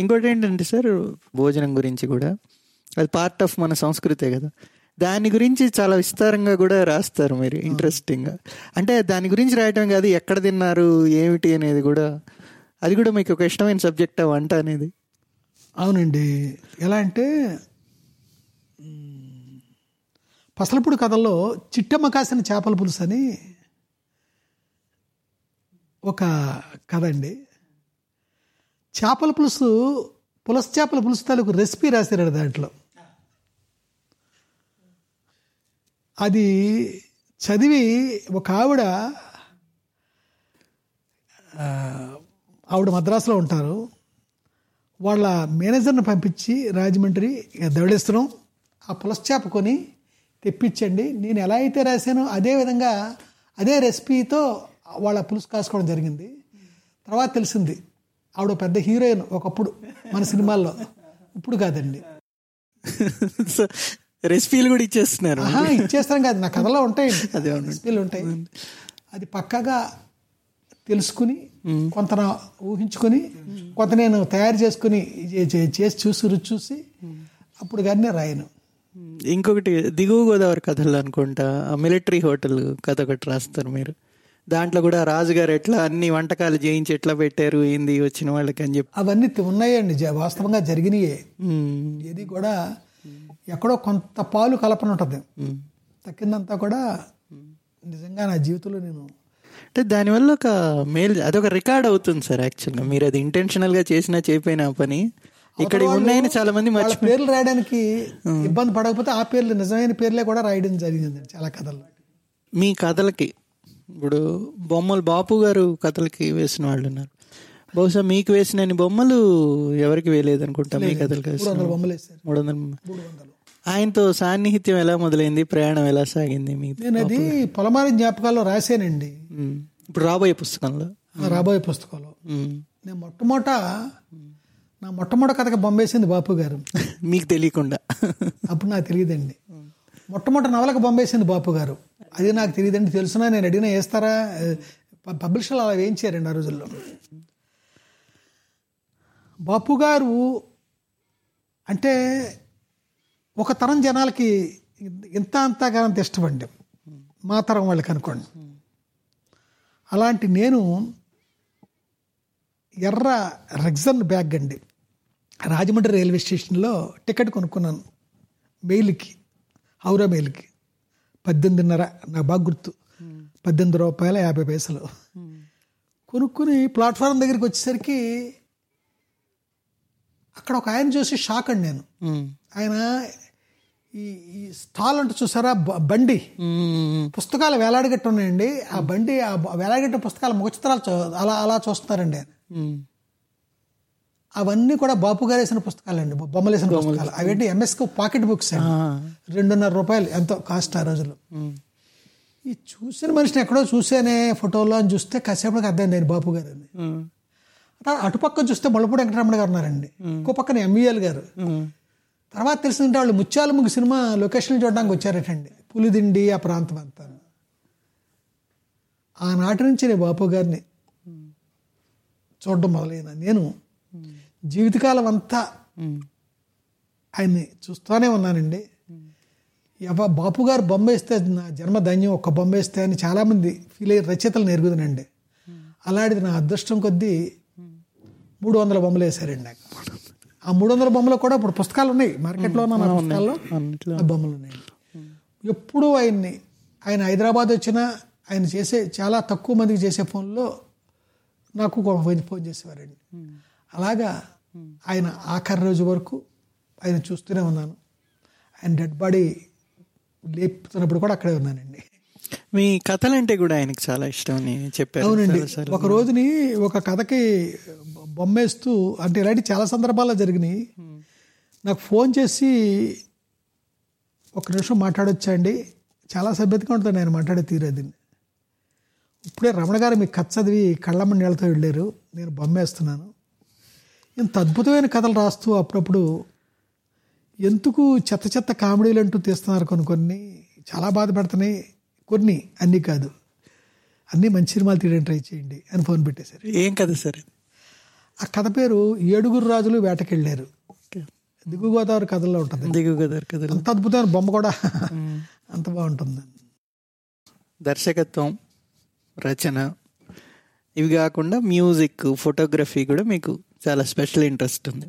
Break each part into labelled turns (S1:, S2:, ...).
S1: ఇంకోటి ఏంటంటే సార్ భోజనం గురించి కూడా. అది పార్ట్ ఆఫ్ మన సంస్కృతే కదా. దాని గురించి చాలా విస్తారంగా కూడా రాస్తారు మీరు ఇంట్రెస్టింగ్గా అంటే దాని గురించి రాయటం కాదు ఎక్కడ తిన్నారు ఏమిటి అనేది కూడా. అది కూడా మీకు ఒక ఇష్టమైన సబ్జెక్ట్ వంట అనేది.
S2: అవునండి. ఎలా అంటే పసలపూడి కథల్లో చిట్టమ్మ కాసిన చేపల పులుసు అని ఒక కథ అండి. చేపల పులుసు పులస చేపల పులుసు తాలూకు రెసిపీ రాశారు దాంట్లో. అది చదివి ఒక ఆవిడ ఆవిడ మద్రాసులో ఉంటారు. వాళ్ళ మేనేజర్ని పంపించి రాజమండ్రి దవడేస్తున్నాం. ఆ పులస చేప కొని తెప్పించండి. నేను ఎలా అయితే రాశానో అదే విధంగా అదే రెసిపీతో వాళ్ళ పులుసు కాసుకోవడం జరిగింది. తర్వాత తెలిసింది. ఆవిడ పెద్ద హీరోయిన్ ఒకప్పుడు మన సినిమాల్లో. ఇప్పుడు కాదండి.
S1: రెసిపీలు కూడా ఇచ్చేస్తున్నారు.
S2: ఆహా ఇచ్చేస్తాం కాదు. నా కథలో ఉంటాయి
S1: అదే.
S2: రెసిపీలు ఉంటాయి. అది పక్కాగా తెలుసుకుని కొంత ఊహించుకొని కొంత నేను తయారు చేసుకుని చేసి చూసి రుచి చూసి అప్పుడు కానీ రాయను.
S1: ఇంకొకటి దిగువ గోదావరి కథలు అనుకుంటా. మిలిటరీ హోటల్ కథ ఒకటి రాస్తారు మీరు. దాంట్లో కూడా రాజుగారు ఎట్లా అన్ని వంటకాలు చేయించి ఎట్లా పెట్టారు ఏంది వచ్చిన వాళ్ళకి అని చెప్పి.
S2: అవన్నీ ఉన్నాయండి వాస్తవంగా జరిగినాయే. ఏది కూడా ఎక్కడో కొంత పాలు కలపన ఉంటుంది. తక్కిందంతా కూడా నిజంగా నా జీవితంలో నేను
S1: అంటే దానివల్ల ఒక మేల్ అదొక రికార్డ్ అవుతుంది సార్ యాక్చువల్గా. మీరు అది ఇంటెన్షనల్గా చేసినా చేయపోయిన పని. ఇక్కడ ఉన్నాయని చాలా మంది
S2: పేర్లు రాయడానికి ఇబ్బంది పడకపోతే ఆ పేర్లు నిజమైన పేర్లే కూడా రాయడం జరిగింది చాలా కథల్లో.
S1: మీ కథలకి ఇప్పుడు బొమ్మలు బాపు గారు కథలకి వేసిన వాళ్ళు ఉన్నారు. బహుశా మీకు వేసిన బొమ్మలు ఎవరికి వేయలేదు అనుకుంటా మీ కథలకి
S2: మూడు వందల
S1: ఆయనతో సాన్నిహిత్యం ఎలా మొదలైంది? ప్రయాణం ఎలా సాగింది మీ
S2: నేను అది పొలమారి జ్ఞాపకాల్లో రాశానండి.
S1: ఇప్పుడు రాబోయే పుస్తకంలో.
S2: రాబోయే పుస్తకంలో. నేను మొట్టమొదట నా మొట్టమొదటి కథకి బొమ్మేసింది బాపు గారు.
S1: మీకు తెలియకుండా.
S2: అప్పుడు నాకు తెలియదండి. మొట్టమొదటి నవలకు పంపేసింది బాపు గారు. అది నాకు తెలియదండి తెలుసునా? నేను అడిగినా వేస్తారా? పబ్లిషర్లు అలా వేయించారండి ఆ రోజుల్లో. బాపు గారు అంటే ఒక తరం జనాలకి ఇంత అంతగా అంత ఇష్టమండి మా తరం వాళ్ళకి అనుకోండి. అలాంటి నేను ఎర్ర రెగ్జన్ బ్యాగ్ అండి. రాజమండ్రి రైల్వే స్టేషన్లో టికెట్ కొనుక్కున్నాను. మెయిల్కి. హౌరా మెయిల్కి పద్దెనిమిదిన్నర నాకు బాగా గుర్తు. పద్దెనిమిది రూపాయల యాభై పైసలు. కొనుక్కుని ప్లాట్ఫారం దగ్గరికి వచ్చేసరికి అక్కడ ఒక ఆయన చూసి షాక్ అండి నేను. ఆయన ఈ ఈ స్టాల్ అంటే చూసారా? బండి. పుస్తకాలు వేలాడగట్టు ఉన్నాయండి ఆ బండి ఆ వేలాడగట్టిన పుస్తకాలు ముఖచిత్రాలు అలా అలా చూస్తున్నారండి ఆయన. అవన్నీ కూడా బాపు గారు వేసిన పుస్తకాలండి. బొమ్మలు వేసిన పుస్తకాలు. అవేంటి? ఎంఎస్కి పాకెట్ బుక్స్. రెండున్నర రూపాయలు ఎంతో కాస్ట్ ఆ రోజుల్లో.
S1: మ్మ్.
S2: ఈ చూసిన మనిషిని ఎక్కడో చూసానే ఫోటోలో అని చూస్తే కాసేపటికి అర్థమైంది ఆయన బాపు గారు అని. అటుపక్క చూస్తే ముళ్ళపూడి వెంకటరమణ గారు ఉన్నారండి. ఇంకో పక్కన ఎంవీఎల్ గారు. తర్వాత తెలిసిందంటే వాళ్ళు ముత్యాల ముగ్గు సినిమా లొకేషన్ చూడడానికి వచ్చారటండి. పులిదిండి ఆ ప్రాంతం అంతా. ఆనాటి నుంచి నేను బాపు గారిని చూడడం మొదలైన నేను జీవితకాలం అంతా. ఆయన్ని చూస్తూనే ఉన్నానండి. ఎవ బాపు గారు బొమ్మ వేస్తే నా జన్మ ధన్యం ఒక్క బొమ్మ వేస్తే అని చాలామంది ఫీల్ అయ్యి రచయితలు నేర్గుదనండి. అలాంటిది నా అదృష్టం కొద్దీ మూడు వందల బొమ్మలు వేశారండి నాకు. ఆ మూడు వందల బొమ్మలు కూడా ఇప్పుడు పుస్తకాలు ఉన్నాయి. మార్కెట్లో ఉన్న పుస్తకాల్లో బొమ్మలు ఉన్నాయి. ఎప్పుడూ ఆయన్ని ఆయన హైదరాబాద్ వచ్చినా ఆయన చేసే చాలా తక్కువ మందికి చేసే ఫోన్లో నాకు ఫోన్ చేసేవారండి. అలాగా ఆయన ఆఖరి రోజు వరకు ఆయన చూస్తూనే ఉన్నాను. ఆయన డెడ్ బాడీ లేపుతున్నప్పుడు కూడా అక్కడే ఉన్నానండి.
S1: మీ కథలంటే కూడా ఆయనకు చాలా ఇష్టం అని చెప్పారు
S2: అవునండి. ఒక రోజుని ఒక కథకి బొమ్మేస్తూ అంటే ఇలాంటి చాలా సందర్భాల్లో జరిగినాయి. నాకు ఫోన్ చేసి ఒక నిమిషం మాట్లాడొచ్చా అండి చాలా సభ్యతగా ఉంటుంది నేను మాట్లాడే తీరేది. ఇప్పుడే రమణ గారు మీ కథ చదివి కళ్ళమ్మ నీళ్ళతో వెళ్ళారు. నేను బొమ్మేస్తున్నాను. ఇంత అద్భుతమైన కథలు రాస్తూ అప్పుడప్పుడు ఎందుకు చెత్త చెత్త కామెడీలు అంటూ తీస్తున్నారు కొన్ని కొన్ని చాలా బాధపడుతున్నాయి. కొన్ని అన్నీ కాదు. అన్నీ మంచి సినిమాలు తీయడానికి ట్రై చేయండి అని ఫోన్ పెట్టేశారు.
S1: ఏం కథ సార్?
S2: ఆ కథ పేరు ఏడుగురు రాజులు వేటకెళ్ళారు. దిగు గోదావరి కథల్లో ఉంటుంది.
S1: దిగు కదర్ కదలు
S2: అంత అద్భుతమైన బొమ్మ కూడా అంత బాగుంటుంది.
S1: దర్శకత్వం రచన ఇవి కాకుండా మ్యూజిక్ ఫోటోగ్రఫీ కూడా మీకు చాలా స్పెషల్ ఇంట్రెస్ట్ ఉంది.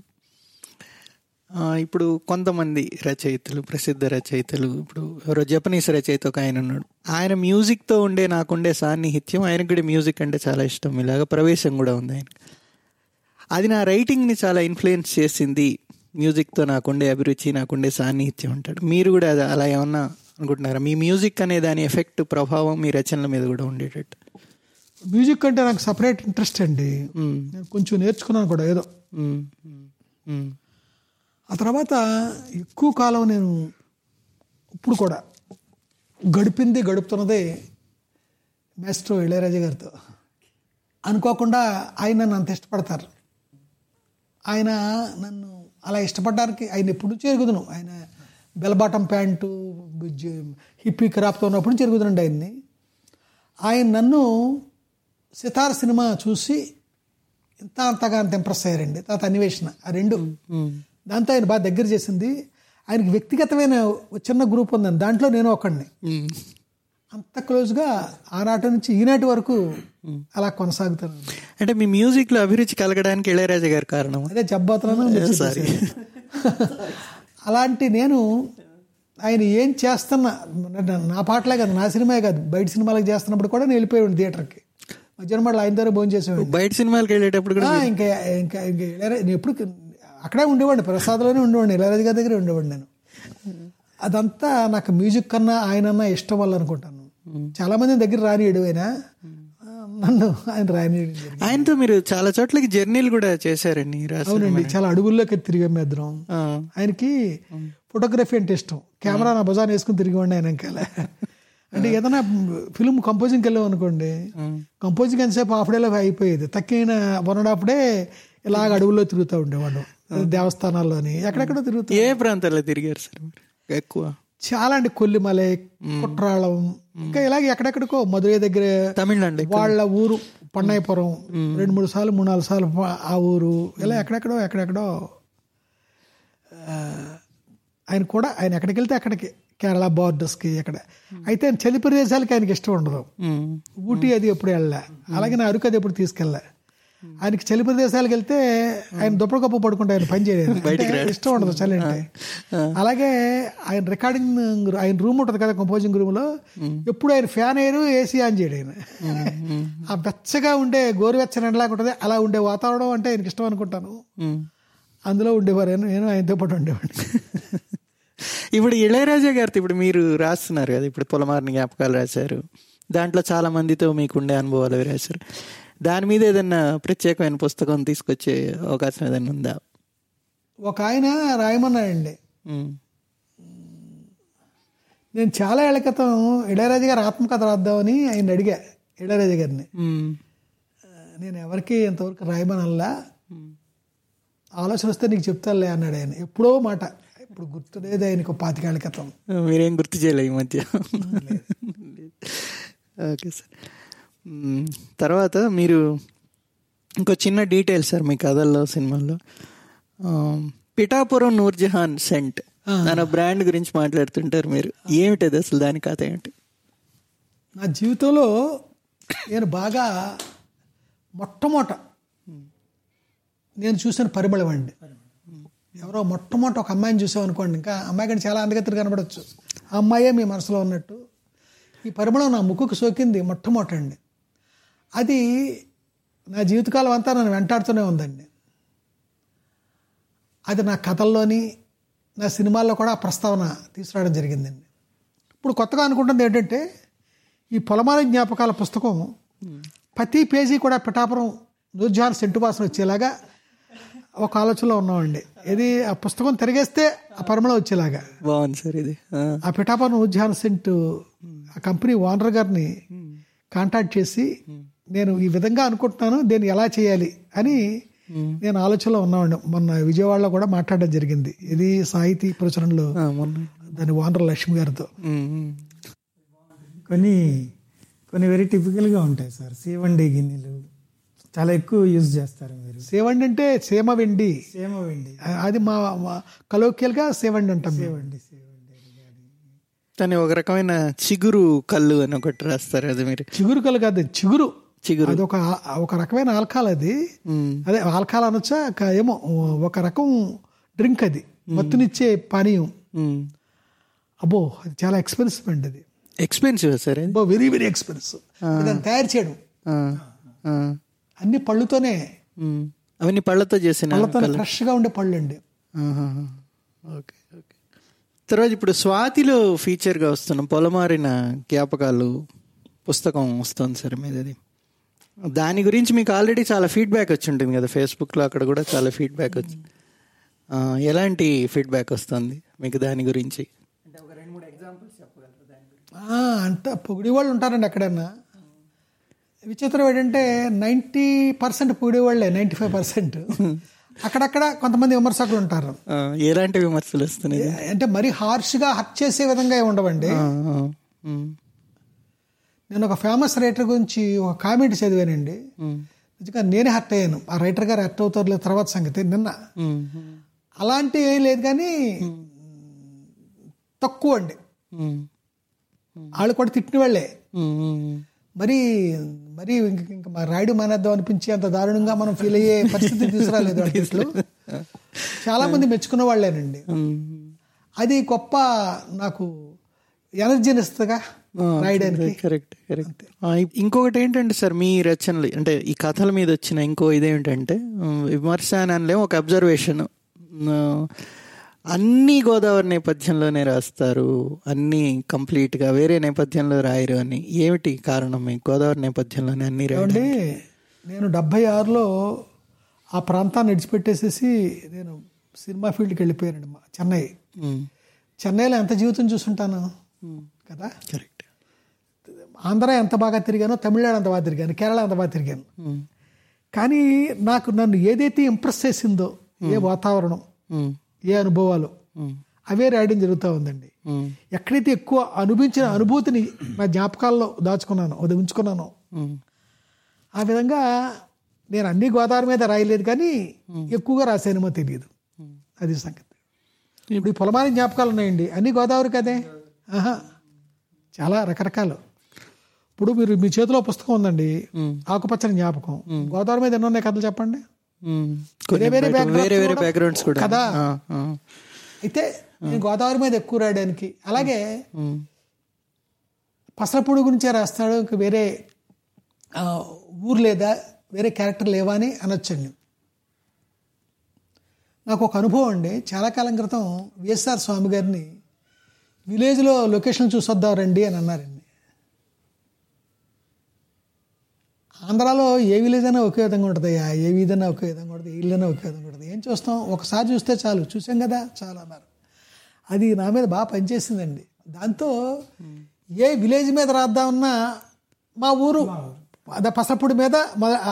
S1: ఇప్పుడు కొంతమంది రచయితలు ప్రసిద్ధ రచయితలు ఇప్పుడు ఎవరో జపనీస్ రచయిత ఒక ఆయన ఉన్నాడు. ఆయన మ్యూజిక్తో ఉండే నాకుండే సాన్నిహిత్యం ఆయనకు కూడా మ్యూజిక్ అంటే చాలా ఇష్టం. ఇలాగ ప్రవేశం కూడా ఉంది ఆయన అది నా రైటింగ్ని చాలా ఇన్ఫ్లుయెన్స్ చేసింది. మ్యూజిక్తో నాకుండే అభిరుచి నాకుండే సాన్నిహిత్యం ఉంటాడు మీరు కూడా అది అలా ఏమన్నా అనుకుంటున్నారా? మీ మ్యూజిక్ అనే దాని ఎఫెక్ట్ ప్రభావం మీ రచనల మీద కూడా ఉండేటట్టు.
S2: మ్యూజిక్ అంటే నాకు సపరేట్ ఇంట్రెస్ట్ అండి. నేను కొంచెం నేర్చుకున్నాను కూడా ఏదో. ఆ తర్వాత ఎక్కువ కాలం నేను ఇప్పుడు కూడా గడిపింది గడుపుతున్నదే మాస్ట్రో ఇళయరాజా గారితో. అనుకోకుండా ఆయన నన్ను అంత ఇష్టపడతారు. ఆయన నన్ను అలా ఇష్టపడడానికి ఆయన ఎప్పుడు నుంచి ఎరుగుదును ఆయన బెల్బాటం ప్యాంటు హిప్పీ క్రాప్తో ఉన్నప్పుడు నుంచి ఆయన్ని. ఆయన నన్ను సితార్ సినిమా చూసి ఇంత అంతగా అంత ఇంప్రెస్ అయ్యారండి. తర్వాత అన్వేషణ ఆ రెండు. దాంతో ఆయన బాగా దగ్గర చేసింది. ఆయనకి వ్యక్తిగతమైన చిన్న గ్రూప్ ఉందండి. దాంట్లో నేను ఒకడిని. అంత క్లోజ్గా ఆనాటి నుంచి ఈనాటి వరకు అలా కొనసాగుతాను
S1: అంటే మీ మ్యూజిక్లో అభిరుచి కలగడానికి ఇళయరాజా గారు కారణం.
S2: అదే చెప్పబోతున్నాను
S1: సారీ
S2: అలాంటి నేను ఆయన ఏం చేస్తున్నా నా పాటలే కాదు నా సినిమా కాదు బయట సినిమాలకు చేస్తున్నప్పుడు కూడా నేను వెళ్ళిపోయాడు థియేటర్కి మధ్యాహ్నం మళ్ళీ ఆయన దగ్గర భోజనం చేసేవాడిని
S1: బయట సినిమాలకు వెళ్ళేటప్పుడు కూడా
S2: ఇంకా ఇంకా ఇంకా ఎప్పుడు అక్కడే ఉండేవాడిని ప్రసాద్లోనే ఉండేవాడిని ఇళయరాజు గారి దగ్గరే ఉండేవాడిని నేను. అదంతా నాకు మ్యూజిక్ కన్నా ఆయనన్నా ఇష్టం వల్ల అనుకుంటాను చాలా మంది దగ్గర రానియడు ఆయన నన్ను ఆయన రానియడం జరిగింది.
S1: ఆయనతో మీరు చాలా చోట్లకి జర్నీలు కూడా చేశారండి
S2: అవునండి చాలా అడుగుల్లోకి తిరిగాం ఇద్దరం
S1: ఆ.
S2: ఆయనకి ఫోటోగ్రఫీ అంటే ఇష్టం. కెమెరా నా భుజాన్ని వేసుకుని తిరిగివ్వండి ఆయన వెనకాల అంటే ఏదైనా ఫిల్మ్ కంపోజింగ్కి వెళ్ళాం అనుకోండి కంపోజింగ్ ఎంతసేపు హాఫ్ డేలో అయిపోయేది. తక్కిన వన్ డే ఇలాగ అడవుల్లో తిరుగుతూ ఉండేవాడు దేవస్థానాల్లోని ఎక్కడెక్కడో తిరుగుతూ
S1: ఏ ప్రాంతాల్లో తిరిగారు సార్ ఎక్కువ?
S2: చాలా అండి కొల్లిమలై కుట్రాళం ఇంకా ఇలాగ ఎక్కడెక్కడికో మధురై దగ్గర
S1: తమిళనాడు
S2: వాళ్ళ ఊరు పన్నయ్యపురం రెండు మూడు సార్లు మూడు నాలుగు సార్లు ఆ ఊరు ఇలా ఎక్కడెక్కడో ఎక్కడెక్కడో ఆయన కూడా ఆయన ఎక్కడికి వెళ్తే అక్కడికి. కేరళ బార్డర్స్కి ఎక్కడ. అయితే ఆయన చలి ప్రదేశాలకి ఆయనకి ఇష్టం ఉండదు. ఊటీ అది ఎప్పుడు వెళ్ళా అలాగే నా అరకు అది ఎప్పుడు తీసుకెళ్ళా ఆయనకి చలి ప్రదేశాలకు వెళ్తే ఆయన దుప్పటి గొప్ప పడుకుంటే ఆయన పని చేయలేదు. ఇష్టం ఉండదు చలి అంటే. అలాగే ఆయన రికార్డింగ్ ఆయన రూమ్ ఉంటుంది కదా కంపోజింగ్ రూమ్లో ఎప్పుడు ఆయన ఫ్యాన్ అయ్యారు ఏసీ ఆన్ చేయడు ఆయన ఆ వెచ్చగా ఉండే గోరువెచ్చని ఎండలాగా ఉంటుంది అలా ఉండే వాతావరణం అంటే ఆయనకి ఇష్టం అనుకుంటాను. అందులో ఉండేవారు. నేను ఆయనతో పాటు ఉండేవాడిని.
S1: ఇప్పుడు ఇళయరాజా గారితో ఇప్పుడు మీరు రాస్తున్నారు కదా ఇప్పుడు పొలమారిని జ్ఞాపకాలు రాశారు. దాంట్లో చాలా మందితో మీకుండే అనుభవాలు అవి రాశారు. దాని మీద ఏదన్నా ప్రత్యేకమైన పుస్తకం తీసుకొచ్చే అవకాశం ఏదైనా ఉందా?
S2: ఒక ఆయన రాయమన్నాడండి. నేను చాలా ఏళ్ళ క్రితం ఇళయరాజు గారు ఆత్మకథ రాద్దామని ఆయన అడిగా ఇళయరాజు గారిని. నేను ఎవరికి ఇంతవరకు రాయమనల్లా. ఆలోచన వస్తే నీకు చెప్తానులే అన్నాడు ఆయన. ఎప్పుడో మాట. ఇప్పుడు గుర్తులేదు ఆయనకు పాతికేళ్ళ క్రితం.
S1: మీరేం గుర్తు చేయలే ఈ మధ్య. Okay sir. తర్వాత మీరు ఇంకో చిన్న డీటెయిల్ సార్ మీ కథల్లో సినిమాల్లో. పిఠాపురం నూర్జహాన్ సెంట్ దాని బ్రాండ్ గురించి మాట్లాడుతుంటారు మీరు. ఏమిటది అసలు? దాని కథ ఏమిటి?
S2: నా జీవితంలో నేను బాగా మొట్టమొదట నేను చూసిన పరిమళం అండి. ఎవరో మొట్టమొదట ఒక అమ్మాయిని చూసాం అనుకోండి ఇంకా అమ్మాయి కంటే చాలా అందగత్తులు కనబడవచ్చు ఆ అమ్మాయే మీ మనసులో ఉన్నట్టు. ఈ పరిమళం నా ముక్కుకు సోకింది మొట్టమొదట అండి. అది నా జీవితకాలం అంతా నన్ను వెంటాడుతూనే ఉందండి. అది నా కథల్లోని నా సినిమాల్లో కూడా ఆ ప్రస్తావన తీసుకురావడం జరిగిందండి. ఇప్పుడు కొత్తగా అనుకుంటుంది ఏంటంటే ఈ పొలమాల జ్ఞాపకాల పుస్తకం ప్రతి పేజీ కూడా పిఠాపురం నూర్జహాన్ సెంటు వాసన వచ్చేలాగా ఒక ఆలోచనలో ఉన్నామండి. ఇది ఆ పుస్తకం తిరిగేస్తే ఆ పరిమళం వచ్చేలాగా.
S1: బాగుంది సార్ ఇది. ఆ.
S2: పిఠాపురం నూర్జహాన్ సెంట్ ఆ కంపెనీ ఓనర్ గారిని కాంటాక్ట్ చేసి నేను ఈ విధంగా అనుకుంటున్నాను దీన్ని ఎలా చేయాలి? అని నేను ఆలోచనలో ఉన్నామండి. మొన్న విజయవాడలో కూడా మాట్లాడడం జరిగింది. ఇది సాహితీ ప్రచురణలో దాని ఓనర్ లక్ష్మి గారితో.
S3: కొన్ని కొన్ని వెరీ టిపికల్గా ఉంటాయి సార్. సీవండి గిన్నెలు చాలా ఎక్కువ యూజ్ చేస్తారు మీరు.
S2: సేవండి అంటే సేమ వెండి
S3: సేమ వెండి
S2: అది మా కలోకియల్గా సేవండి అంటాం.
S3: సేవండి సేవండి
S1: దాన్ని ఒక రకమైన చిగురు కళ్ళు అని ఒకటి రాస్తారు అది మీరు.
S2: చిగురు కలు కాదు చిగురు.
S1: చిగురు.
S2: అది ఒక ఒక రకమైన ఆల్కహాల్ అది. అదే ఆల్కహాల్ అనొచ్చా ఏమో ఒక రకం డ్రింక్ అది. మత్తునిచ్చే పానీయం. అబ్బో అది చాలా ఎక్స్పెన్సివ్ అండి అది.
S1: Expensive sir
S2: very very expensive. దాన్ని తయారు చేయడం. అన్ని పళ్ళుతోనే.
S1: అవన్నీ పళ్ళతో చేసిన
S2: పళ్ళతో ఫ్రెష్గా ఉండే పళ్ళు అండి.
S1: Okay okay. తర్వాత ఇప్పుడు స్వాతిలో ఫీచర్గా వస్తున్న పొలమారిన జ్ఞాపకాలు పుస్తకం వస్తుంది సార్ మీది దాని గురించి మీకు ఆల్రెడీ చాలా ఫీడ్బ్యాక్ వచ్చి ఉంటుంది కదా ఫేస్బుక్లో అక్కడ కూడా చాలా ఫీడ్బ్యాక్ వచ్చింది ఆ, ఎలాంటి ఫీడ్బ్యాక్ వస్తుంది మీకు దాని గురించి?
S2: ఆ, అంత పొగిడి వాళ్ళు ఉంటారండి ఎక్కడన్నా. విచిత్రం ఏంటంటే నైంటీ పర్సెంట్ పొగిడే వాళ్ళే నైంటీ ఫైవ్ పర్సెంట్. అక్కడక్కడ కొంతమంది విమర్శకులు ఉంటారు.
S1: ఎలాంటి విమర్శలు వస్తున్నాయి?
S2: అంటే మరీ హార్ష్గా హర్ట్ చేసే విధంగా ఉండవండి. నేను ఒక ఫేమస్ రైటర్ గురించి ఒక కామెంట్ చదివానండి. నిజంగా నేనే హర్ట్ అయ్యాను. ఆ రైటర్ గారు హర్ట్ అవుతారు లేదు తర్వాత సంగతి. నిన్న
S1: ఉమ్, ఉమ్,
S2: అలాంటి ఏం లేదు కానీ తక్కువ అండి. వాళ్ళు కూడా తిట్టిన వాళ్ళే. మరి మరి ఇంక మా రాయుడు మానేద్దాం అనిపించి అంత దారుణంగా మనం ఫీల్ అయ్యే పరిస్థితి తీసుకురాలేదు ఆర్టిస్టులు చాలా మంది మెచ్చుకున్న వాళ్ళేనండి. అది గొప్ప నాకు ఎనర్జీని ఇస్తుందిగా రాయడానికి.
S1: Correct correct. ఇంకొకటి ఏంటంటే సార్ మీ రచనలు అంటే ఈ కథల మీద వచ్చిన ఇంకో ఇదేమిటంటే ఉమ్, విమర్శ అని అనలేం ఒక అబ్జర్వేషన్ అన్ని గోదావరి నేపథ్యంలోనే రాస్తారు. అన్ని కంప్లీట్గా వేరే నేపథ్యంలో రాయరు అని. ఏమిటి కారణం? మీ గోదావరి నేపథ్యంలోనే అన్ని రాయడం
S2: నేను డెబ్బై ఆరులో ఆ ప్రాంతాన్ని విడిచిపెట్టేసేసి నేను సినిమా ఫీల్డ్కి వెళ్ళిపోయానండి చెన్నై. చెన్నైలో ఎంత జీవితం చూసుంటాను? కదా?
S1: కరెక్ట్.
S2: ఆంధ్ర ఎంత బాగా తిరిగానో తమిళనాడు అంత బాగా తిరిగాను కేరళ అంత బాగా తిరిగాను. కానీ నాకు నన్ను ఏదైతే ఇంప్రెస్ చేసిందో ఏ వాతావరణం ఏ అనుభవాలు? అవే రాయడం జరుగుతూ ఉందండి. ఎక్కడైతే ఎక్కువ అనుభవించిన అనుభూతిని నా జ్ఞాపకాల్లో దాచుకున్నాను అది ఉంచుకున్నాను ఆ విధంగా నేను అన్ని గోదావరి మీద రాయలేదు కానీ ఎక్కువగా రాసానేమో తెలియదు. అది సంగతి. ఇప్పుడు పొలమాని జ్ఞాపకాలు ఉన్నాయండి. అన్ని గోదావరి కదే? ఆహా. చాలా రకరకాలు. ఇప్పుడు మీరు మీ చేతిలో పుస్తకం ఉందండి. ఆకుపచ్చని జ్ఞాపకం. గోదావరి మీద ఎన్ని ఉన్నాయి కథలు చెప్పండి?
S1: కొన్ని
S2: వేరే
S1: వేరే వేరే
S2: కూడా
S1: బ్యాక్గ్రౌండ్స్ కూడా.
S2: కదా. అయితే నేను గోదావరి మీద ఎక్కువ రాయడానికి. అలాగే పసరపూడి గురించే రాస్తాడు. ఇంక వేరే ఊరు లేదా వేరే క్యారెక్టర్ లేవా అని అనొచ్చండి నాకు ఒక అనుభవం అండి. చాలా కాలం క్రితం విఎస్ఆర్ స్వామి గారిని విలేజ్లో లొకేషన్ చూసొద్దాం రండి అని అన్నారండి. ఆంధ్రాలో ఏ విలేజ్ అయినా ఒకే విధంగా ఉంటుంది ఏ వీధైనా ఒకే విధంగా ఉంటుంది. ఏ ఇల్లైనా ఒకే విధంగా ఉంటుంది. ఏం చూస్తాం? ఒకసారి చూస్తే చాలు. చూసాం కదా? చాలు అన్నారు. అది నా మీద బాగా పనిచేసిందండి. దాంతో ఏ విలేజ్ మీద రాద్దామన్నా మా ఊరు అదే పసరపూడి మీద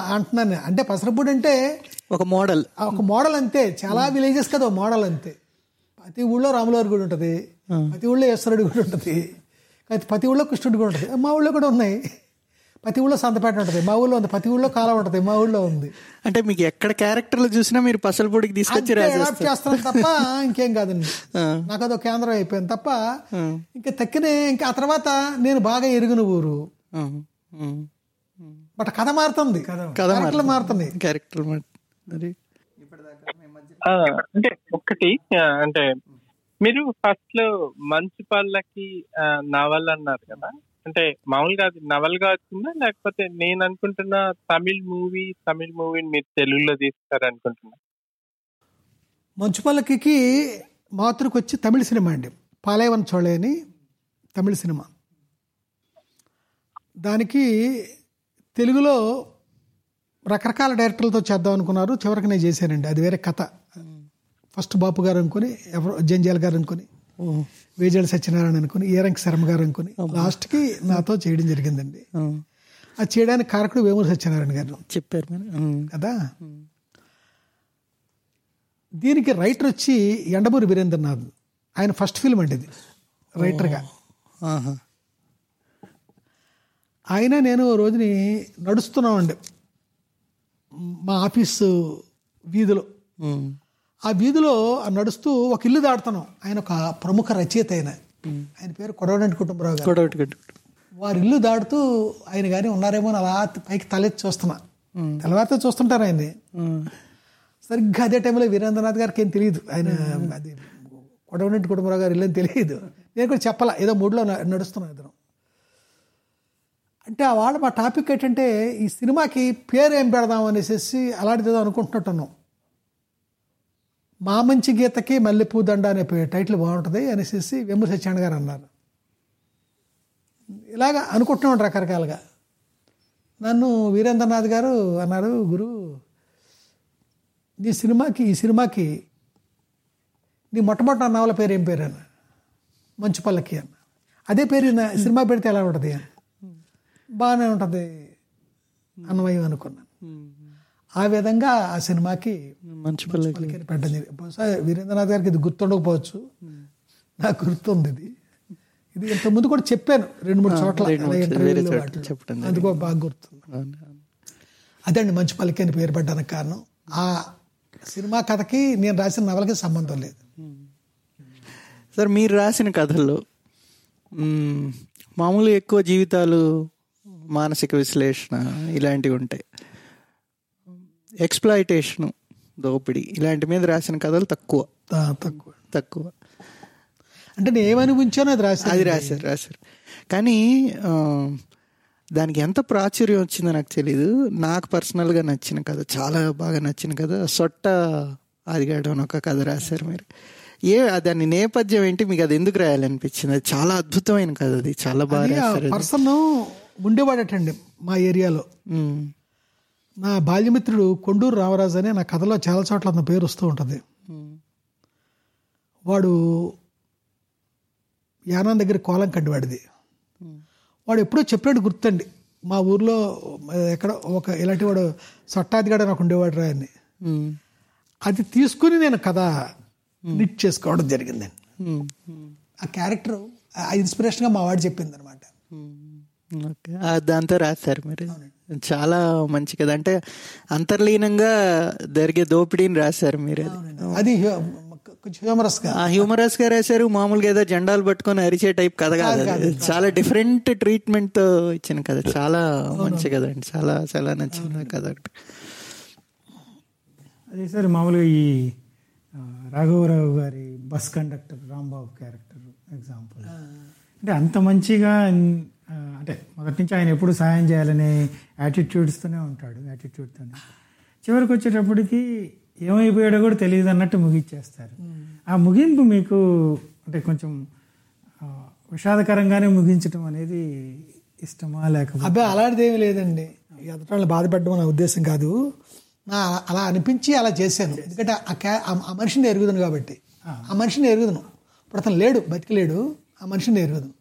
S2: అంటున్నాను నేను. అంటే పసరపూడి అంటే
S1: ఒక మోడల్.
S2: ఆ ఒక మోడల్ అంతే. చాలా విలేజెస్ కదా మోడల్ అంతే. ప్రతి ఊళ్ళో రాములవారి గుడి ఉంటుంది. ప్రతి ఊళ్ళో ఈశ్వరుడి గుడి ఉంటుంది. ప్రతి ఊళ్ళో కృష్ణుడి గుడి ఉంటుంది. మా ఊళ్ళో కూడా ఉన్నాయి. ప్రతి ఊళ్ళో సంతపేట ఉంటుంది. మా ఊళ్ళో ఉంది. ప్రతి ఊళ్ళో కాలం ఉంటుంది. మా ఊళ్ళో ఉంది.
S1: అంటే మీకు ఎక్కడ క్యారెక్టర్లు చూసినా మీరు పసలపొడికి తీసుకొచ్చి
S2: అడాప్ట్ చేస్తాను తప్ప ఇంకేం కాదండి. నాకు అదో కేంద్రం అయిపోయింది తప్ప ఇంకా తక్కిన ఇంకా ఆ తర్వాత నేను బాగా ఎరిగిన ఊరు. బట్ కథ మారుతుంది.
S1: కథ
S2: క్యారెక్టర్లు మారుతున్నాయి
S1: క్యారెక్టర్
S4: అంటే ఒక్కటి ఆ, అంటే మీరు ఫస్ట్లో మంచు పళ్ళకి నవల్ అన్నారు కదా. అంటే మామూలుగా అది నవల్గా వచ్చిందా లేకపోతే నేను అనుకుంటున్న తమిళ్ మూవీ తమిళ్ మూవీని మీరు తెలుగులో తీస్తారు అనుకుంటున్నా?
S2: మంచుపల్లకి మాతృకు వచ్చి తమిళ సినిమా అండి. పాలయవన్ చోళే అని తమిళ సినిమా. దానికి తెలుగులో రకరకాల డైరెక్టర్లతో చేద్దాం అనుకున్నారు. చివరికి నేను చేశానండి. అది వేరే కథ. ఫస్ట్ బాపు గారు అనుకుని ఎవరు జంజాల్ గారు అనుకుని. వేజాల సత్యనారాయణ అనుకుని ఈరంకి శర్మ గారు అనుకుని లాస్ట్కి నాతో చేయడం జరిగిందండి.
S1: ఆ,
S2: అది చేయడానికి కారకుడు వేమూరు సత్యనారాయణ గారు.
S1: చెప్పారు
S2: కదా? దీనికి రైటర్ వచ్చి ఎండమూరి వీరేంద్రనాథ్ ఆయన ఫస్ట్ ఫిల్మ్ అండి ఇది రైటర్గా. ఆయన నేను రోజుని నడుస్తున్నామండి. మా ఆఫీసు వీధిలో. ఆ వీధిలో నడుస్తూ ఒక ఇల్లు దాడుతున్నాం ఆయన ఒక ప్రముఖ రచయిత ఆయన. ఆయన పేరు కొడవడంటి కుటుంబరావు గారు. వారి ఇల్లు దాడుతూ ఆయన కానీ ఉన్నారేమో అని అలా పైకి తలెత్తి చూస్తున్నా. తెల్లవారితో చూస్తుంటారు ఆయన్ని. సరిగ్గా అదే టైంలో వీరేంద్రనాథ్ గారికి ఏం తెలియదు. ఆయన అది కొడవనెట్టి కుటుంబరావు గారు ఇల్లని తెలియదు. నేను కూడా చెప్పాల. ఏదో మూడ్లో న- నడుస్తున్నాం ఇద్దరం. అంటే ఆ వాళ్ళ మా టాపిక్ ఏంటంటే ఈ సినిమాకి పేరు ఏం పెడదాం అనేసి అలాంటిది ఏదో అనుకుంటున్నట్టున్నాం మా మంచి గీతకి మల్లెపూ దండ అనే పే- టైటిల్ బాగుంటుంది. అనేసి వెమ్ము సత్యనారాయణ గారు అన్నారు. ఇలాగ అనుకుంటున్నాం రకరకాలుగా. నన్ను వీరేంద్రనాథ్ గారు అన్నారు గురు నీ సినిమాకి ఈ సినిమాకి నీ మొట్టమొదటి నవల పేరు ఏం పేరు అన్న? మంచు పల్లకి అన్న. అదే పేరు నా సినిమా పెడితే ఎలా ఉంటుంది? బాగానే ఉంటుంది అన్వయం అనుకున్నాను ఆ విధంగా ఆ సినిమాకి
S1: మంచి పల్లె
S2: పలికి అని పెట్టడం జరిగింది. బహుశా వీరేంద్రనాథ్ గారికి ఇది గుర్తుండకపోవచ్చు. నాకు గుర్తుంది ఇది. ఇది ఇంతకుముందు కూడా చెప్పాను రెండు మూడు చోట్ల. అందుకో బాగా గుర్తుంది. అదండి మంచు పలికి అని పేరు పెట్టడానికి కారణం. ఆ సినిమా కథకి నేను రాసిన నవలకి సంబంధం లేదు.
S1: సార్ మీరు రాసిన కథల్లో మ్మ్, మామూలు ఎక్కువ జీవితాలు మానసిక విశ్లేషణ ఇలాంటివి ఉంటాయి. ఎక్స్ప్లాయిటేషన్ దోపిడీ ఇలాంటి మీద రాసిన కథలు తక్కువ.
S2: తక్కువ.
S1: తక్కువ.
S2: అంటే నేను ఏమనిపించానో అది రాశాను.
S1: అది రాశారు రాశారు. కానీ దానికి ఎంత ప్రాచుర్యం వచ్చిందో నాకు తెలీదు. నాకు పర్సనల్గా నచ్చిన కథ చాలా బాగా నచ్చిన కథ సొట్ట ఆదిగాడు అని ఒక కథ రాశారు మీరు. ఏ దాని నేపథ్యం ఏంటి? మీకు అది ఎందుకు రాయాలనిపించింది? అది చాలా అద్భుతమైన కథ అది చాలా బాగా రాశారు.
S2: పర్సన్ ఉండేవాడటండి మా ఏరియాలో. నా బాల్యమిత్రుడు కొండూరు రామరాజు అని నా కథలో చాలా చోట్ల అతని పేరు వస్తూ ఉంటుంది. వాడు యానం దగ్గర కోలం కడ్డివాడిది వాడు ఎప్పుడో చెప్పాడు గుర్తండి మా ఊర్లో ఎక్కడ ఒక ఇలాంటి వాడు సట్టాదిగాడు నాకు ఉండేవాడు రా అని. అది తీసుకుని నేను కథ నిట్ చేసుకోవడం జరిగిందండి. ఆ క్యారెక్టర్ ఆ ఇన్స్పిరేషన్గా మా వాడు చెప్పింది అనమాట
S1: దాంతో రాశారు మీరు చాలా మంచి కదా. అంటే అంతర్లీనంగా జరిగే దోపిడీని రాశారు మీరు అది.
S2: అది హ్యూ- కొంచెం హ్యూమరస్గా
S1: ఆ హ్యూమరస్గా రాశారు మామూలుగా ఏదో జెండాలు పట్టుకొని అరిచే టైప్ కథ కాదు అది. చాలా డిఫరెంట్ ట్రీట్మెంట్తో ఇచ్చిన కథ. చాలా మంచి కథ అండి. చాలా చాలా నచ్చిన కథ ఒకటి.
S3: అదే సార్ మామూలుగా ఈ రాఘవరావు గారి bus conductor Rambabu character example అంటే అంత మంచిగా అంటే మొదటి నుంచి ఆయన ఎప్పుడు సాయం చేయాలనే యాటిట్యూడ్స్తోనే ఉంటాడు యాటిట్యూడ్తోనే చివరికి వచ్చేటప్పటికి ఏమైపోయాడో కూడా తెలియదు అన్నట్టు ముగించేస్తారు. ఆ ముగింపు మీకు అంటే కొంచెం విషాదకరంగానే ముగించడం అనేది ఇష్టమా లేకపోతే?
S2: అబ్బాయి అలాంటిది ఏమీ లేదండి. ఎదుటాలను బాధపెట్టడం నా ఉద్దేశం కాదు. నా అలా అనిపించి అలా చేశాను. ఎందుకంటే ఆ క్యా- ఆ- ఆ మనిషిని ఎరుగుదును కాబట్టి. ఆ. మనిషిని ఎరుగుదును. ఇప్పుడు అతను లేడు బతికిలేడు. ఆ మనిషిని ఎరుగుదును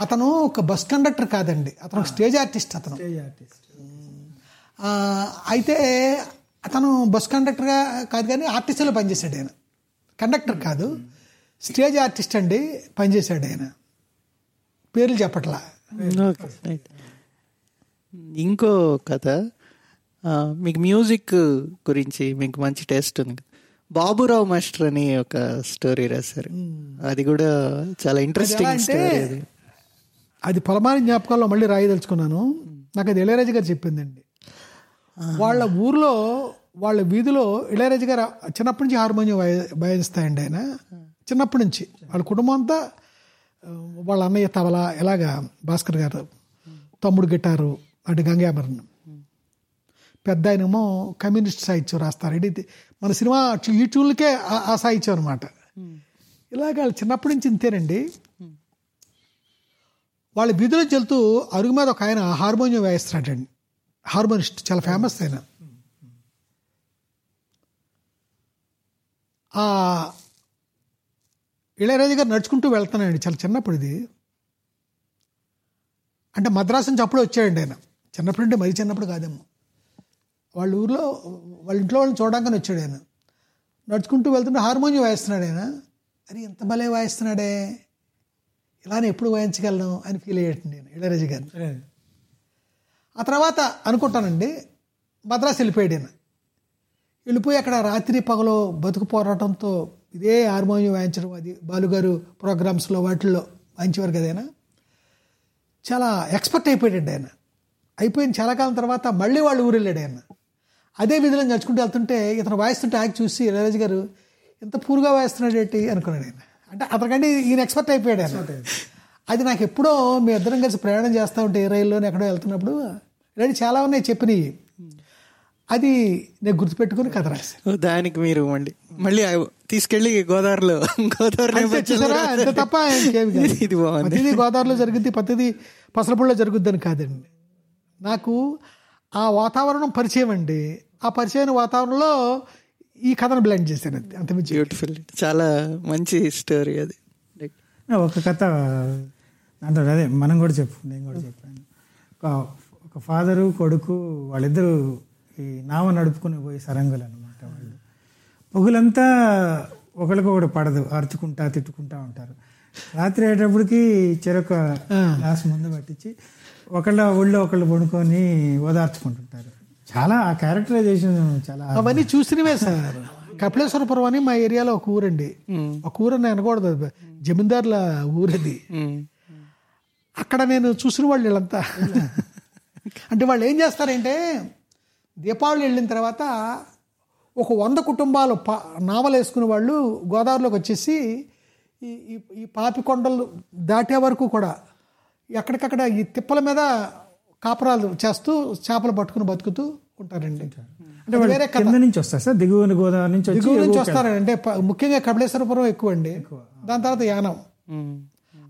S2: అతను ఒక బస్ కండక్టర్ కాదండి. అతను ఒక స్టేజ్ ఆర్టిస్ట్ అతను.
S3: Stage artist.
S2: ఆ, అయితే అతను బస్ కండక్టర్గా కాదు కానీ ఆర్టిస్ట్లో పనిచేశాడు ఆయన. కండక్టర్ కాదు. స్టేజ్ ఆర్టిస్ట్ అండి పనిచేశాడు ఆయన. పేర్లు చెప్పట్లా.
S1: Okay, right. ఇంకో కథ. ఆ, మీకు మ్యూజిక్ గురించి మీకు మంచి టేస్ట్ ఉంది. బాబురావు మాస్టర్ అని ఒక స్టోరీ రాశారు. అది కూడా చాలా ఇంట్రెస్టింగ్ స్టోరీ అది
S2: పొలమాని జ్ఞాపకాల్లో మళ్ళీ రాయదలుచుకున్నాను. నాకు అది ఇళయరాజు గారు చెప్పిందండి. వాళ్ళ ఊర్లో వాళ్ళ వీధిలో ఇళయరాజు గారు చిన్నప్పటి నుంచి హార్మోనియం వాయి వాయిస్తాయండి ఆయన. చిన్నప్పటి నుంచి. వాళ్ళ కుటుంబం అంతా వాళ్ళ అన్నయ్య తబల ఇలాగా భాస్కర్ గారు తమ్ముడు గిటారు అటు గంగాభరణం. పెద్ద ఆయనేమో కమ్యూనిస్ట్ సాహిత్యం రాస్తారు. ఇది మన సినిమా ఈ ఆ- ఆ సాహిత్యం అనమాట ఇలాగ వాళ్ళు చిన్నప్పటి నుంచి ఇంతేనండి. వాళ్ళ వీధిలో వెళ్తూ అరుగు మీద ఒక ఆయన హార్మోనియం వేయిస్తున్నాడండి. హార్మోనిస్ట్ చాలా ఫేమస్ ఆయన. ఆ ఇళయరాజు గారు నడుచుకుంటూ వెళ్తున్నాడండి చాలా చిన్నప్పుడు ఇది అంటే మద్రాసు నుంచి అప్పుడు వచ్చాడండి ఆయన. చిన్నప్పుడు అంటే మరీ చిన్నప్పుడు కాదేమో. వాళ్ళ ఊర్లో వాళ్ళ ఇంట్లో వాళ్ళని చూడడానికి వచ్చాడు ఆయన. నడుచుకుంటూ వెళ్తుంటే హార్మోనియం వాయిస్తున్నాడు ఆయన. అరే ఎంత భలే వాయిస్తున్నాడే. ఇలానే ఎప్పుడు వాయించగలను అని ఫీల్ అయ్యాడు నేను ఇళయరాజు గారిని. ఆ తర్వాత అనుకుంటానండి మద్రాసు వెళ్ళిపోయాడు ఈయన. వెళ్ళిపోయి అక్కడ రాత్రి పగలు బతుకు పోరాటంతో ఇదే హార్మోనియం వాయించడం అది బాలుగారు ప్రోగ్రామ్స్లో వాటిల్లో వాయించేవారు కదా ఆయన చాలా ఎక్స్పర్ట్ అయిపోయాడు ఆయన. అయిపోయిన చాలా కాలం తర్వాత మళ్ళీ వాళ్ళు ఊరు వెళ్ళాడు ఆయన. అదే విధంగా నడుచుకుంటూ వెళ్తుంటే ఇతను వాయిస్తుంటే యాక్ట్ చూసి ఇళయరాజు గారు ఇంత పూర్గా వాయిస్తున్నాడు ఏంటి? అనుకున్నాడు ఆయన. అంటే అతనికంటే ఈయన ఎక్స్పర్ట్ అయిపోయాడు ఆయన. అది నాకు ఎప్పుడో మీ ఇద్దరం కలిసి ప్రయాణం చేస్తూ ఉంటే ఏ రైల్లోనే ఎక్కడో వెళ్తున్నప్పుడు ఇలాంటి చాలా ఉన్నాయి చెప్పినవి అది నేను గుర్తుపెట్టుకుని కథ రాశాను.
S1: దానికి మీరు మళ్ళీ మళ్ళీ తీసుకెళ్ళి గోదావరిలో గోదావరి.
S2: తప్ప.
S1: ఇది
S2: ప్రతిదీ గోదావరిలో జరుగుద్ది ప్రతిదీ పసలపూడిలో జరుగుద్దని కాదండి. నాకు ఆ వాతావరణం పరిచయం అండి. ఆ పరిచయం వాతావరణంలో ఈ కథను బ్లెండ్ చేశాను. అంతే అంతమించి
S1: బ్యూటిఫుల్ చాలా మంచి స్టోరీ అది.
S3: ఒక కథ దాంట్లో అదే మనం కూడా చెప్పు నేను కూడా చెప్పాను. ఒక ఫాదరు కొడుకు వాళ్ళిద్దరూ ఈ నావ నడుపుకుని పోయి సరంగులు అనమాట వాళ్ళు. పొగులంతా ఒకరికొకడు పడదు అరుచుకుంటా తిట్టుకుంటా ఉంటారు. రాత్రి అయ్యేటప్పటికి చెరొక గ్లాస్ ముందు పట్టించి ఒకళ్ళ ఒళ్ళో ఒకళ్ళు పడుకొని ఓదార్చుకుంటుంటారు. చాలా ఆ క్యారెక్టరైజేషన్ చాలా
S2: అవన్నీ చూసినవే సార్. కపిలేశ్వరపురం అని మా ఏరియాలో ఒక ఊరండి. ఒక ఊరు అని అనకూడదు. జమీందారుల ఊరది. అక్కడ నేను చూసిన వాళ్ళు వీళ్ళంతా. అంటే వాళ్ళు ఏం చేస్తారంటే దీపావళి వెళ్ళిన తర్వాత ఒక వంద కుటుంబాలు పా నావలు వేసుకునే వాళ్ళు గోదావరిలోకి వచ్చేసి ఈ ఈ- ఈ పాపి కొండలు దాటే వరకు కూడా ఎక్కడికక్కడ ఈ తిప్పల మీద కాపురాలు చేస్తూ చేపలు పట్టుకుని బతుకుతూ ఉంటారండి.
S3: అంటే
S2: వేరే
S3: కింద నుంచి వస్తారు సార్? దిగువన గోదావరి నుంచి
S2: దిగువ నుంచి వస్తారండి. అంటే ప- ముఖ్యంగా కపిలేశ్వరపురం ఎక్కువ అండి. దాని తర్వాత యానం.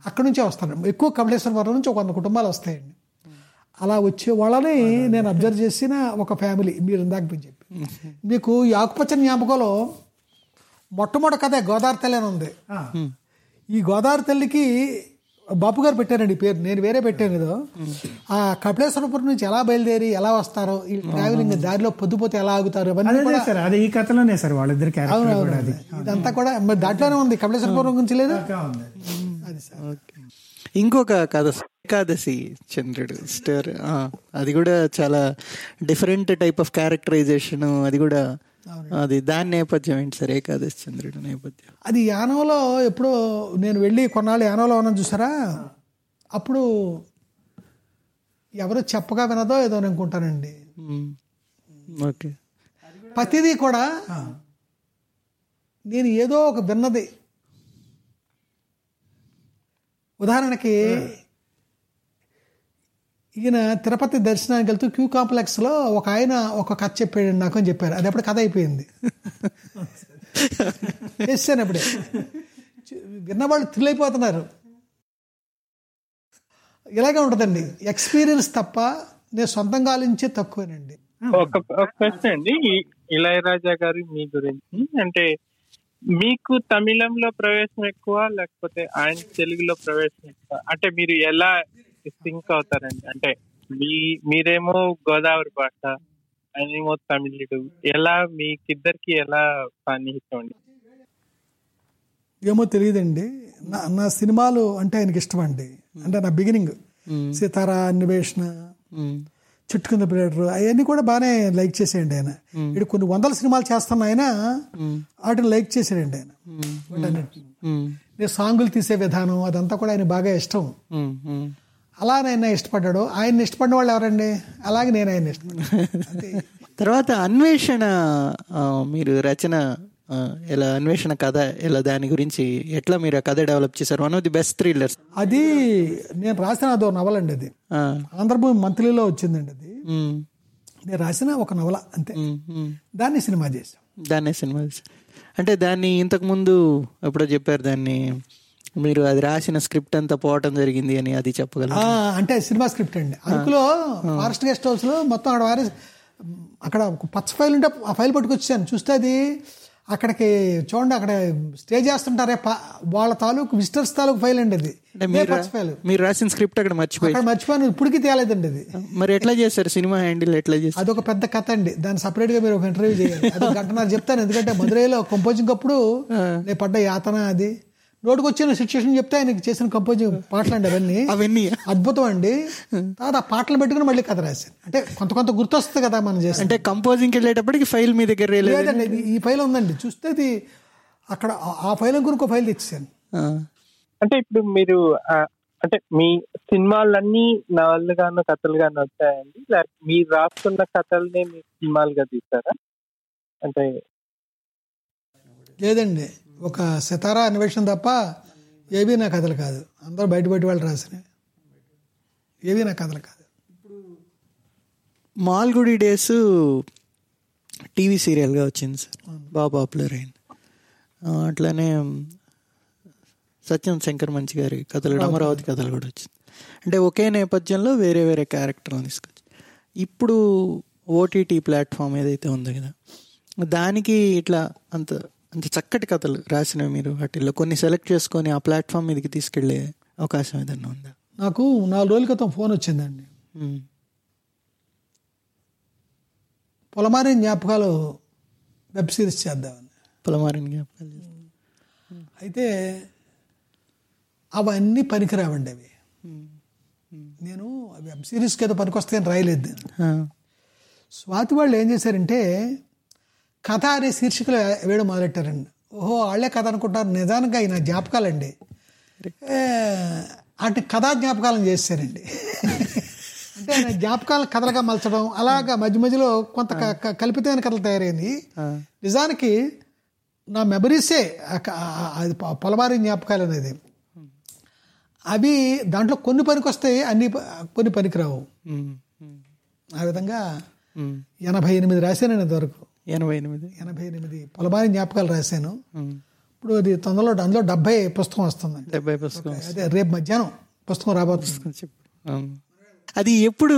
S2: అక్కడ నుంచే వస్తారు. ఎక్కువ కపిలేశ్వరపురం నుంచి ఒక వంద కుటుంబాలు వస్తాయండి. అలా వచ్చే వాళ్ళని నేను అబ్జర్వ్ చేసిన ఒక ఫ్యామిలీ మీరు ఇందాక మీరు చెప్పి. మీకు ఈ ఆకుపచ్చని జ్ఞాపకంలో మొట్టమొదటి కథ గోదావరి తల్లి అని ఉంది.
S3: ఆ,
S2: ఈ గోదావరి తల్లికి బాపు గారు పెట్టారండి పేరు. నేను వేరే పెట్టాను ఏదో ఆ కపిలేశ్వరపురం నుంచి ఎలా బయలుదేరి ఎలా వస్తారో ఈ ట్రావెలింగ్ దారిలో పొద్దుపోతే ఎలా ఆగుతారు అవన్నీ
S3: సార్ అది ఈ కథలోనే సార్ వాళ్ళిద్దరు క్యారెక్టర్ కూడా అది.
S2: ఇదంతా కూడా మరి దాంట్లోనే ఉంది. కపిలేశ్వరపురం గురించి లేదు. అది సార్.
S1: ఓకే. ఇంకొక కథ ఏకాదశి చంద్రుడు స్టోర్. అది కూడా చాలా డిఫరెంట్ టైప్ ఆఫ్ క్యారెక్టరైజేషన్ అది కూడా అది దాని నేపథ్యం ఏంటి సార్? ఏకాదశి చంద్రుడు నేపథ్యం.
S2: అది యానంలో ఎప్పుడో నేను వెళ్ళి కొన్నాళ్ళు యానంలో ఉన్నాను చూసారా? అప్పుడు ఎవరు చెప్పగా వినదో ఏదో అనుకుంటానండి.
S1: ఓకే.
S2: ప్రతిదీ కూడా నేను ఏదో ఒక విన్నది. ఉదాహరణకి ఈయన తిరుపతి దర్శనానికి వెళ్తూ క్యూ కాంప్లెక్స్లో ఒక ఆయన ఒక కథ చెప్పాడు నాకు అని చెప్పారు. అది అప్పుడు కథ అయిపోయింది. చేశాను అప్పుడే. విన్నవాళ్ళు థ్రిల్ అయిపోతున్నారు ఇలాగే ఉంటుందండి. ఎక్స్పీరియన్స్ తప్ప నేను సొంతంగా ఆలోచించే తక్కువేనండి.
S4: ఒక క్వశ్చన్ అండి. ఇళయరాజా గారు మీ గురించి. అంటే మీకు తమిళంలో ప్రవేశం ఎక్కువ లేకపోతే ఆయన తెలుగులో ప్రవేశం ఎక్కువ? అంటే మీరు ఎలా సింక్ అవుతారండి. అంటే మీ మీరేమో గోదావరి భాష ఆయనేమో తమిళుడు. ఎలా మీకిద్దరికి ఎలా సన్నిహితం అండి
S2: ఏమో తెలియదండి. నా నా సినిమాలు అంటే ఆయనకి ఇష్టం అండి అంటే నా బిగినింగ్. సీతారా అన్వేషణ
S1: ఉమ్.
S2: చెట్టు కింద ప్లేటర్ అవన్నీ కూడా బాగానే లైక్ చేసేయండి ఆయన. ఇక్కడ కొన్ని వందల సినిమాలు చేస్తున్న ఆయన వాటిని లైక్ చేసాడండి ఆయన. నేను సాంగులు తీసే విధానం అదంతా కూడా ఆయన బాగా ఇష్టం. అలా ఆయన ఇష్టపడ్డాడు. ఆయన ఇష్టపడిన వాళ్ళు ఎవరండి? అలాగే నేను ఆయన ఇష్టపడ్డాను.
S1: తర్వాత అన్వేషణ మీరు రచన ఎలా అన్వేషణ కథ ఎలా దాని గురించి ఎట్లా మీరు ఆ కథ డెవలప్ చేశారు? One of the best thrillers
S2: అది నేను రాసిన అదో నవల అండి అది. ఆంధ్రభూమి మంత్లీలో వచ్చిందండి అది. నేను రాసిన ఒక నవల అంతే. దాన్ని సినిమా చేశాం.
S1: దాన్నే సినిమా తీశారు. అంటే దాన్ని ఇంతకు ముందు ఎప్పుడో చెప్పారు దాన్ని మీరు అది రాసిన స్క్రిప్ట్ అంతా పోవటం జరిగింది అని అది చెప్పగలరు
S2: అంటే సినిమా స్క్రిప్ట్ అండి. అరకులో ఫారెస్ట్ గెస్ట్ హౌస్లో మొత్తం అక్కడ వారి అక్కడ ఒక పచ్చ ఫైల్ ఉంటే ఆ ఫైల్ పట్టుకొచ్చాను చూస్తే అది అక్కడికి చూడండి అక్కడ స్టే చేస్తుంటారే వాళ్ళ తాలూకు విజిటర్స్ తాలూకు ఫైల్ అండి అది.
S1: మీరు
S2: పచ్చ ఫైల్.
S1: మీరు రాసిన స్క్రిప్ట్ అక్కడ మర్చిపోయి
S2: అక్కడ మర్చిపోయాను ఇప్పటికీ తేలేదండి అది.
S1: మరి ఎట్లా చేశారు? సినిమా హ్యాండిల్ ఎట్లా చేశారు?
S2: అదొక పెద్ద కథ అండి. దాన్ని సపరేట్గా మీరు ఒక ఇంటర్వ్యూ చేయాలి. అది గంట నాకు చెప్తాను. ఎందుకంటే మధురైలో కంపోజింగ్ అప్పుడు నేను పడ్డ యాతన అది. నోటికి వచ్చిన సిచ్యువేషన్ చెప్తే ఆయనకి చేసిన కంపోజింగ్ పాటలు అండి అవన్నీ.
S1: అవన్నీ.
S2: అద్భుతం అండి. తర్వాత ఆ పాటలు పెట్టుకుని మళ్ళీ కథ రాశాను అంటే కొంత కొంత గుర్తొస్తుంది కదా మనం చేస్తే
S1: అంటే కంపోజింగ్కి వెళ్ళేటప్పటికి ఫైల్ మీ దగ్గర లేదు
S2: లేదండి ఈ ఫైల్ ఉందండి. చూస్తే ఇది అక్కడ ఆ- ఫైల్ ఒక ఫైల్ తెచ్చాను
S4: అంటే ఇప్పుడు మీరు అంటే మీ సినిమాలన్నీ నవలుగాను కథలుగాను వచ్చాయండి. లేక మీరు రాస్తున్న కథల్ని మీరు సినిమాలుగా తీస్తారా అంటే
S2: లేదండి. ఒక సితారా అన్వేషణ తప్ప ఏవి నా కథలు కాదు. అందరూ బయట బయట వాళ్ళు రాసినాయి ఏవి నా కథలు కాదు.
S1: మాల్గుడి డేస్ టీవీ సీరియల్గా వచ్చింది సార్. బాగా పాపులర్ అయింది. అట్లానే సత్యం శంకర్ మంచి గారి కథలు అమరావతి కథలు కూడా వచ్చింది. అంటే ఒకే నేపథ్యంలో వేరే వేరే క్యారెక్టర్లు తీసుకొచ్చి. ఇప్పుడు ఓటీటీ ప్లాట్ఫామ్ ఏదైతే ఉందో కదా దానికి ఇట్లా అంత అంత చక్కటి కథలు రాసినవి మీరు వాటిల్లో కొన్ని సెలెక్ట్ చేసుకొని ఆ ప్లాట్ఫామ్ మీదకి తీసుకెళ్ళే అవకాశం ఏదన్నా ఉందా
S2: నాకు నాలుగు రోజుల క్రితం ఫోన్ వచ్చిందండి
S1: ఉమ్.
S2: పొలమారి జ్ఞాపకాలు వెబ్ సిరీస్ చేద్దామని
S1: పొలమారిని జ్ఞాపకాలు.
S2: అయితే అవన్నీ పనికిరావండి అవి. నేను వెబ్ సిరీస్కి ఏదో పనికొస్తాయని రాయలేదు. స్వాతి వాళ్ళు ఏం చేశారంటే కథ అనే శీర్షికలు వేయడం మొదలెట్టారండి. ఓహో వాళ్ళే కథ అనుకుంటారు. నిజానికి అవి నా జ్ఞాపకాలండి అటు కథా జ్ఞాపకాలను చేశారండి అంటే ఆయన జ్ఞాపకాలను కథలుగా మలచడం అలాగా మధ్య మధ్యలో కొంత కల్పితమైన కథలు తయారైంది. నిజానికి నా మెమరీసే అది పొ- పొలమారి జ్ఞాపకాలు అనేది. అవి దాంట్లో కొన్ని పనికొస్తాయి అన్ని ప- కొన్ని పనికిరావు. ఆ విధంగా. ఎనభై ఎనిమిది రాశాను నేను ఇంతవరకు.
S1: ఎనభై ఎనిమిది.
S2: ఎనభై ఎనిమిది. పొలమారి జ్ఞాపకాలు రాశాను. ఇప్పుడు అది తొందరలో అందులో డెబ్బై పుస్తకం వస్తుందండి
S1: డెబ్బై పుస్తకం.
S2: అదే రేపు మధ్యాహ్నం పుస్తకం రాబోతుంది.
S1: అది ఎప్పుడు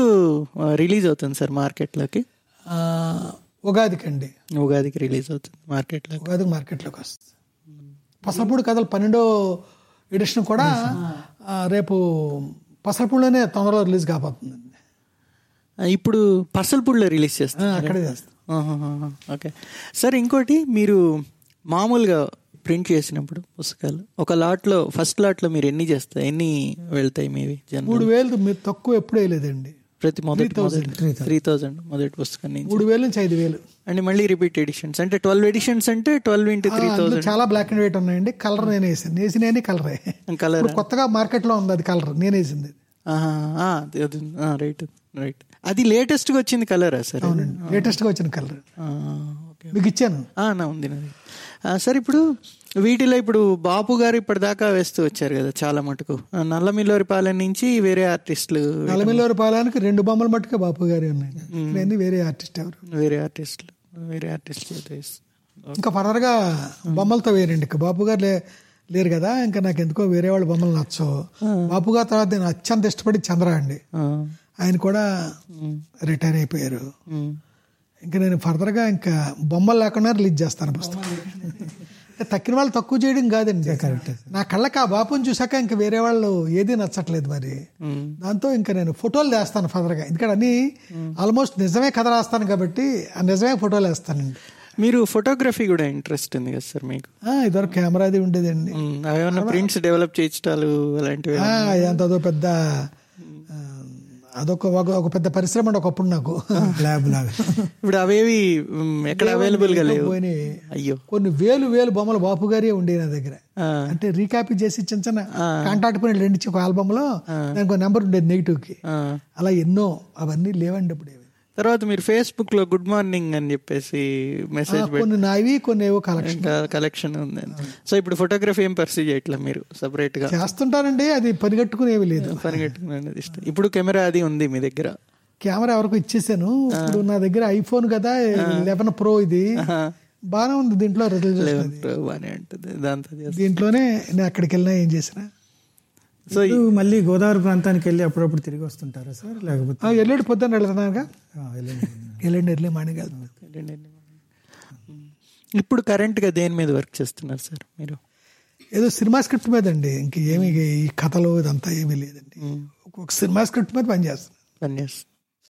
S1: రిలీజ్ అవుతుంది సార్ మార్కెట్లోకి?
S2: ఉగాదికి అండి
S1: ఉగాదికి రిలీజ్ అవుతుంది మార్కెట్లోకి.
S2: ఉగాదికి మార్కెట్లోకి వస్తుంది. పసలపూడి కథలు పన్నెండో ఎడిషన్ కూడా రేపు పసలపూడిలోనే తొందరలో రిలీజ్ కాబోతుందండి
S1: ఇప్పుడు పర్సల్పూడిలో రిలీజ్
S2: ఆ,
S1: చేస్తారు
S2: అక్కడే చేస్తాం.
S1: ఓకే. సార్ ఇంకోటి మీరు మామూలుగా ప్రింట్ చేసినప్పుడు పుస్తకాలు ఒక లాట్లో ఫస్ట్ లాట్లో మీరు ఎన్ని చేస్తారు ఎన్ని వెళ్తాయి మీవి
S2: మూడు వేలు మీరు తక్కువ ఎప్పుడు వేయలేదండి.
S1: ప్రతి మొదటి త్రీ థౌజండ్ మొదటి పుస్తకం నుంచి.
S2: మూడు వేలు నుంచి ఐదు వేలు.
S1: అండ్ మళ్ళీ రిపీట్ ఎడిషన్స్. అంటే ట్వెల్వ్ ఎడిషన్స్ అంటే ట్వెల్వ్ ఇంటూ త్రీ థౌజండ్
S2: చాలా బ్లాక్ అండ్ వైట్ ఉన్నాయండి. కలర్ నేను వేసాను వేసినవి కలరే
S1: కలర్
S2: కొత్తగా మార్కెట్లో ఉంది అది కలర్ నేను వేసింది.
S1: రైట్ రైట్ అది లేటెస్ట్గా వచ్చింది కలరా సార్?
S2: అవునండి. లేటెస్ట్గా వచ్చిన కలర్
S1: ఓకే.
S2: మీకు ఇచ్చాను.
S1: నా ఉంది నాది సార్ ఇప్పుడు వీటిలో ఇప్పుడు బాపు గారు ఇప్పటిదాకా వేస్తూ వచ్చారు కదా చాలా మటుకు. ఆ, నల్లమిల్లోరి పాలెం నుంచి వేరే ఆర్టిస్టులు
S2: నలమిల్లూరు పాలానికి రెండు బొమ్మలు మట్టుకే బాపు గారి ఉన్నాయి. వేరే ఆర్టిస్ట్ ఎవరు?
S1: వేరే ఆర్టిస్టులు వేరే వేస్తారు.
S2: ఇంకా ఫర్దర్గా బొమ్మలతో వేరండి. ఇంకా బాపు గారు లే లేరు కదా ఇంకా నాకు ఎందుకో వేరే వాళ్ళ బొమ్మలు నచ్చవు. బాపు గారు తర్వాత నేను అత్యంత ఇష్టపడి చంద్ర అండి. ఆయన కూడా రిటైర్ అయిపోయారు. ఇంకా నేను ఫర్దర్గా ఇంకా బొమ్మలు లేకుండా రిలీజ్ చేస్తాను పుస్తకం తక్కిన వాళ్ళు తక్కువ చేయడం కాదండి. కరెక్ట్ నా కళ్ళకి ఆ బాపుని చూసాక ఇంకా వేరే వాళ్ళు ఏది నచ్చట్లేదు మరి. దాంతో ఇంకా నేను ఫోటోలు వేస్తాను ఫర్దర్గా. ఎందుకంటే అన్ని ఆల్మోస్ట్ నిజమే కథ రాస్తాను కాబట్టి ఆ నిజమే ఫోటోలు వేస్తానండి
S1: మీరు ఫోటోగ్రఫీ కూడా ఇంట్రెస్ట్ ఉంది కదా సార్ మీకు?
S2: ఇదివరకు కెమెరాది ఉండేదండి.
S1: ఉమ్, అవేమన్నా ప్రింట్స్ డెవలప్ చేయించడాలు అలాంటివి
S2: అదో పెద్ద అదొక ఒక- ఒక పెద్ద పరిశ్రమ అండి ఒకప్పుడు నాకు. ల్యాబ్ లాగా
S1: ఇప్పుడు అవేవి ఎక్కడ అవైలబుల్గా లేవు. అయ్యో.
S2: కొన్ని వేలు వేలు బొమ్మలు బాపు గారే ఉండేవి నా దగ్గర. అంటే రీకాపీ చేసి చిన్న చిన్న కాంటాక్ట్ పని రెండు ఒక ఆల్బమ్లో దానికి నెంబర్ ఉండేది
S1: నెగిటివ్కి.
S2: అలా ఎన్నో అవన్నీ లేవండి ఇప్పుడు.
S1: తర్వాత మీరు ఫేస్బుక్లో గుడ్ మార్నింగ్ అని చెప్పేసి మెసేజ్
S2: కొన్ని నావి కొన్ని ఏవో కలెక్షన్
S1: కలెక్షన్ ఉంది. సో ఇప్పుడు ఫోటోగ్రఫీ ఏం పర్సీ చేయట్లా మీరు సపరేట్గా?
S2: చేస్తుంటానండి అది పరిగెట్టుకునేవి లేదు.
S1: పని కట్టుకున్నది ఇష్టం. ఇప్పుడు కెమెరా అది ఉంది మీ దగ్గర?
S2: కెమెరా ఎవరికి ఇచ్చేసాను. ఇప్పుడు నా దగ్గర ఐఫోన్ కదా లెవెన్ ప్రో ఇది. బాగానే ఉంది దీంట్లో రిజల్ట్
S1: బాగానే ఉంటుంది దాంతో.
S2: దీంట్లోనే నేను అక్కడికి వెళ్ళినా ఏం చేసినా.
S1: సో
S3: మళ్ళీ గోదావరి ప్రాంతానికి వెళ్ళి అప్పుడప్పుడు తిరిగి వస్తుంటారా సార్? లేకపోతే
S2: ఎల్లుండి పొద్దున్న వెళ్తున్నాగా. ఎల్లుండి ఎర్లీ మార్నింగ్ వెళ్తున్నాను.
S1: ఇప్పుడు కరెంట్గా దేని మీద వర్క్ చేస్తున్నారు సార్ మీరు?
S2: ఏదో సినిమా స్క్రిప్ట్ మీద అండి. ఇంక ఏమి ఈ కథలు ఇదంతా ఏమీ లేదండి. ఒక సినిమా స్క్రిప్ట్ మీద పనిచేస్తున్నాను.
S1: పని చేస్తున్నారు